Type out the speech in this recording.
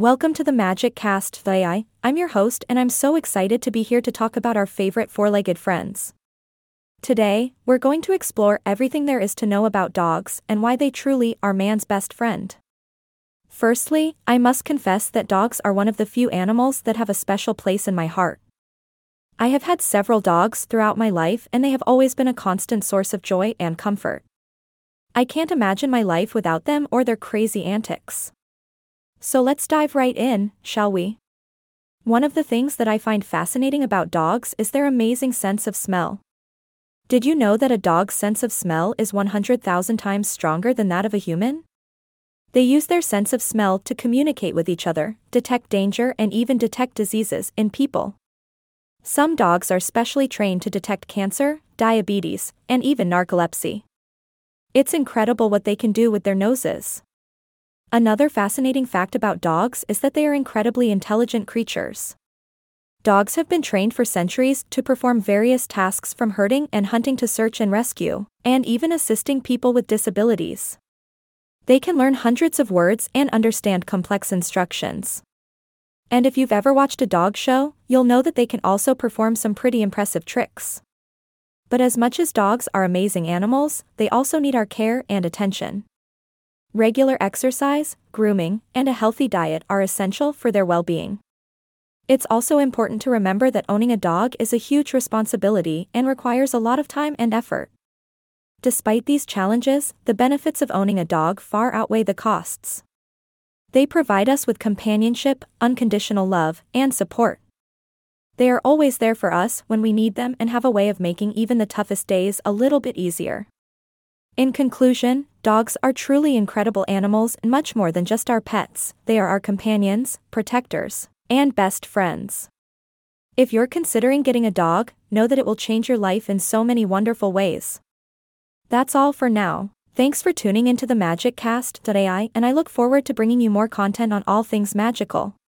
Welcome to the Magic Cast AI. I'm your host, and I'm so excited to be here to talk about our favorite four legged friends. Today, we're going to explore everything there is to know about dogs and why they truly are man's best friend. Firstly, I must confess that dogs are one of the few animals that have a special place in my heart. I have had several dogs throughout my life, and they have always been a constant source of joy and comfort. I can't imagine my life without them or their crazy antics. So let's dive right in, shall we? One of the things that I find fascinating about dogs is their amazing sense of smell. Did you know that a dog's sense of smell is 100,000 times stronger than that of a human? They use their sense of smell to communicate with each other, detect danger, and even detect diseases in people. Some dogs are specially trained to detect cancer, diabetes, and even narcolepsy. It's incredible what they can do with their noses. Another fascinating fact about dogs is that they are incredibly intelligent creatures. Dogs have been trained for centuries to perform various tasks from herding and hunting to search and rescue, and even assisting people with disabilities. They can learn hundreds of words and understand complex instructions. And if you've ever watched a dog show, you'll know that they can also perform some pretty impressive tricks. But as much as dogs are amazing animals, they also need our care and attention. Regular exercise, grooming, and a healthy diet are essential for their well being. It's also important to remember that owning a dog is a huge responsibility and requires a lot of time and effort. Despite these challenges, the benefits of owning a dog far outweigh the costs. They provide us with companionship, unconditional love, and support. They are always there for us when we need them and have a way of making even the toughest days a little bit easier. In conclusion, dogs are truly incredible animals and much more than just our pets, they are our companions, protectors, and best friends. If you're considering getting a dog, know that it will change your life in so many wonderful ways. That's all for now. Thanks for tuning into the Magic Cast.ai, and I look forward to bringing you more content on all things magical.